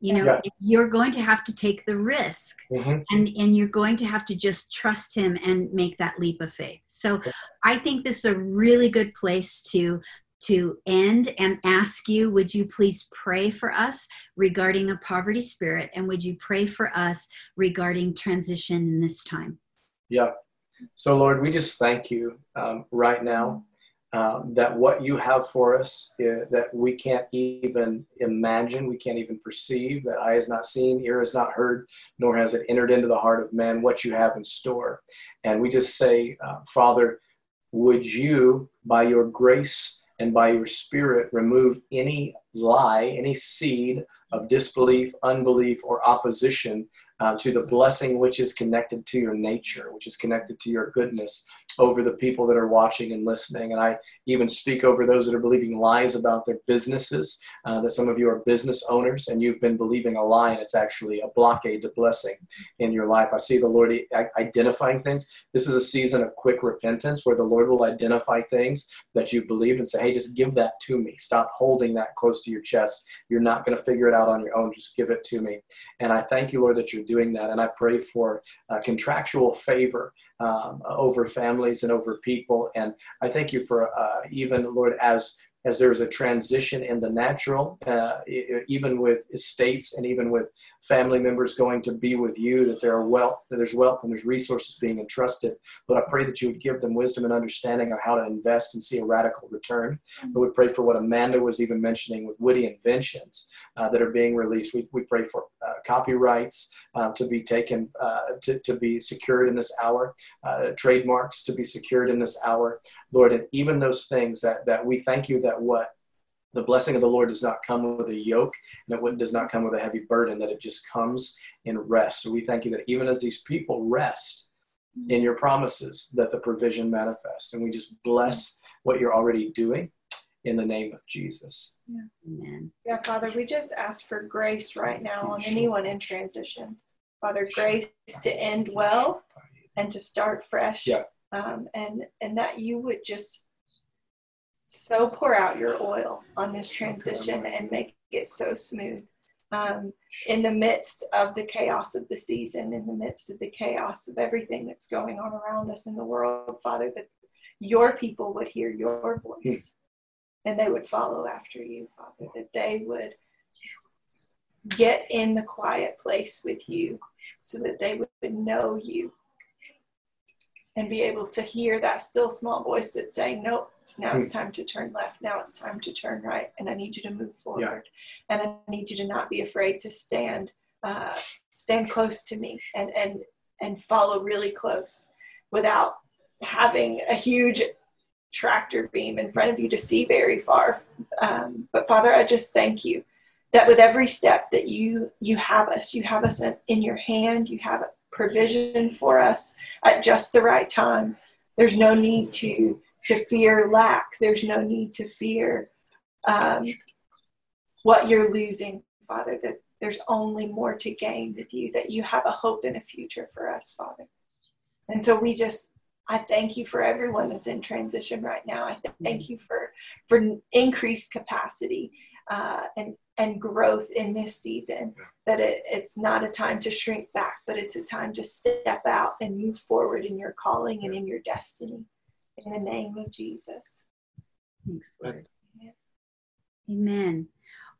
You know yeah. you're going to have to take the risk. Mm-hmm. and and you're going to have to just trust him and make that leap of faith. So i think this is a really good place to to end and ask you would you please pray for us regarding a poverty spirit? And would you pray for us regarding transition in this time? Yeah. So lord we just thank you um, right now um, that what you have for us uh, that we can't even imagine, we can't even perceive, that eye has not seen, ear has not heard, nor has it entered into the heart of man what you have in store. And we just say, uh, Father, would you, by your grace and by your spirit, remove any lie, any seed of disbelief, unbelief, or opposition uh, to the blessing which is connected to your nature, which is connected to your goodness over the people that are watching and listening. And I even speak over those that are believing lies about their businesses, uh, that some of you are business owners and you've been believing a lie and it's actually a blockade to blessing in your life. I see the Lord identifying things. This is a season of quick repentance where the Lord will identify things that you believed and say, hey, just give that to me. Stop holding that close to your chest. You're not going to figure it out on your own. Just give it to me. And I thank you, Lord, that you're doing that. And I pray for uh, contractual favor um, over families and over people. And I thank you for uh, even, Lord, as as there's a transition in the natural, uh, even with estates and even with family members going to be with you, that there are wealth, that there's wealth and there's resources being entrusted. But I pray that you would give them wisdom and understanding of how to invest and see a radical return. But we pray for what Amanda was even mentioning with witty inventions uh, that are being released. We, we pray for uh, copyrights uh, to be taken, uh, to, to be secured in this hour, uh, trademarks to be secured in this hour, Lord, and even those things that, that we thank you that what the blessing of the Lord does not come with a yoke and it does not come with a heavy burden, that it just comes in rest. So we thank you that even as these people rest in your promises, that the provision manifests. And we just bless what you're already doing in the name of Jesus. Yeah. Amen. Yeah, Father, we just ask for grace right now on anyone in transition. Father, grace to end well and to start fresh. Yeah. Um, and and that you would just so pour out your oil on this transition and make it so smooth. Um, in the midst of the chaos of the season, in the midst of the chaos of everything that's going on around us in the world, Father, that your people would hear your voice and they would follow after you, Father, that they would get in the quiet place with you so that they would know you and be able to hear that still small voice that's saying, Nope, now it's hmm. time to turn left. Now it's time to turn right. And I need you to move forward. Yeah. And I need you to not be afraid to stand, uh, stand close to me and, and, and follow really close without having a huge tractor beam in front of you to see very far. Um, but Father, I just thank you that with every step that you you have us, you have us in, in your hand, you have provision for us at just the right time. There's no need to to fear lack. There's no need to fear um, what you're losing, Father. That there's only more to gain with you. That you have a hope and a future for us, Father. And so we just I thank you for everyone that's in transition right now. I thank you for for increased capacity uh, and and growth in this season. That it, it's not a time to shrink back, but it's a time to step out and move forward in your calling and in your destiny. In the name of Jesus. Thanks, Lord. Amen.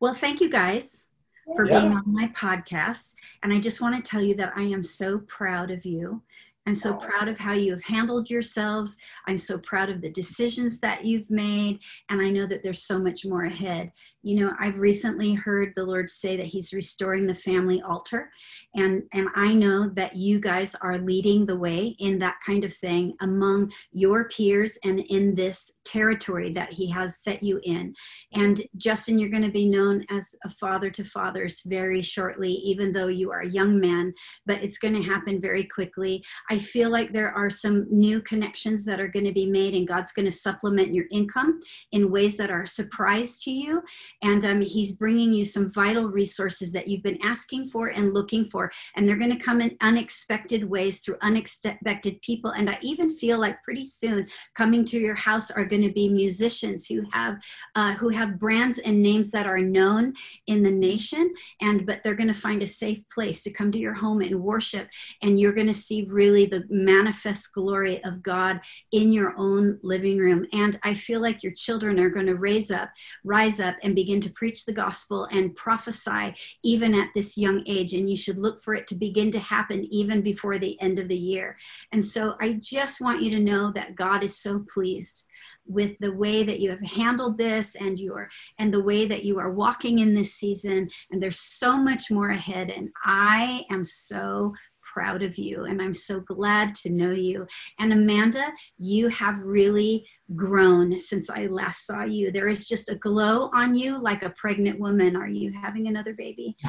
Well, thank you guys for yeah. being on my podcast. And I just want to tell you that I am so proud of you. I'm so proud of how you have handled yourselves. I'm so proud of the decisions that you've made. And I know that there's so much more ahead. You know, I've recently heard the Lord say that He's restoring the family altar. And, and I know that you guys are leading the way in that kind of thing among your peers and in this territory that He has set you in. And Justin, you're going to be known as a father to fathers very shortly, even though you are a young man, but it's going to happen very quickly. I feel like there are some new connections that are going to be made, and God's going to supplement your income in ways that are a surprise to you. And um, He's bringing you some vital resources that you've been asking for and looking for. And they're going to come in unexpected ways through unexpected people. And I even feel like pretty soon coming to your house are going to be musicians who have uh, who have brands and names that are known in the nation. And but they're going to find a safe place to come to your home and worship. And you're going to see really the manifest glory of God in your own living room. And I feel like your children are going to raise up, rise up, and begin to preach the gospel and prophesy even at this young age. And you should look for it to begin to happen even before the end of the year. And so I just want you to know that God is so pleased with the way that you have handled this and your and the way that you are walking in this season and there's so much more ahead and i am so proud of you and I'm so glad to know you. And Amanda, you have really grown since I last saw you. There is just a glow on you like a pregnant woman. Are you having another baby?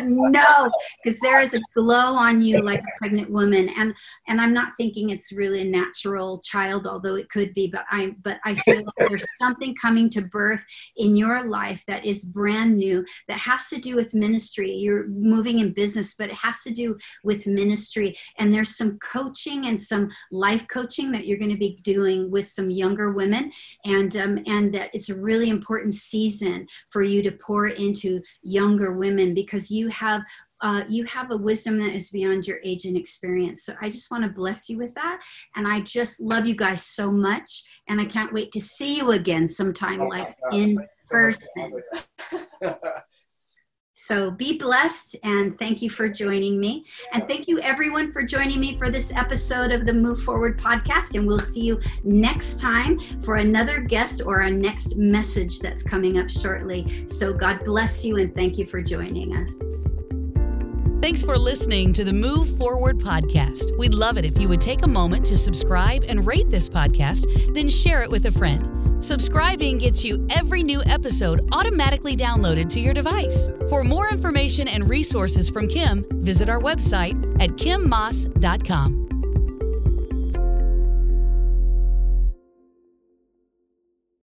no, because there is a glow on you like a pregnant woman. And and I'm not thinking it's really a natural child, although it could be, but I but I feel like there's something coming to birth in your life that is brand new that has to do with ministry. You're moving in business, but it has to do with ministry. And there's some coaching and some life coaching that you're going to be doing with some younger women, and um, and that it's a really important season for you to pour into younger women because you have uh, you have a wisdom that is beyond your age and experience. So I just want to bless you with that. And I just love you guys so much. And I can't wait to see you again sometime, oh like in person. So be blessed and thank you for joining me. And thank you everyone for joining me for this episode of the Move Forward podcast. And we'll see you next time for another guest or our next message that's coming up shortly. So God bless you and thank you for joining us. Thanks for listening to the Move Forward podcast. We'd love it if you would take a moment to subscribe and rate this podcast, then share it with a friend. Subscribing gets you every new episode automatically downloaded to your device. For more information and resources from Kim, visit our website at kimmaas.com.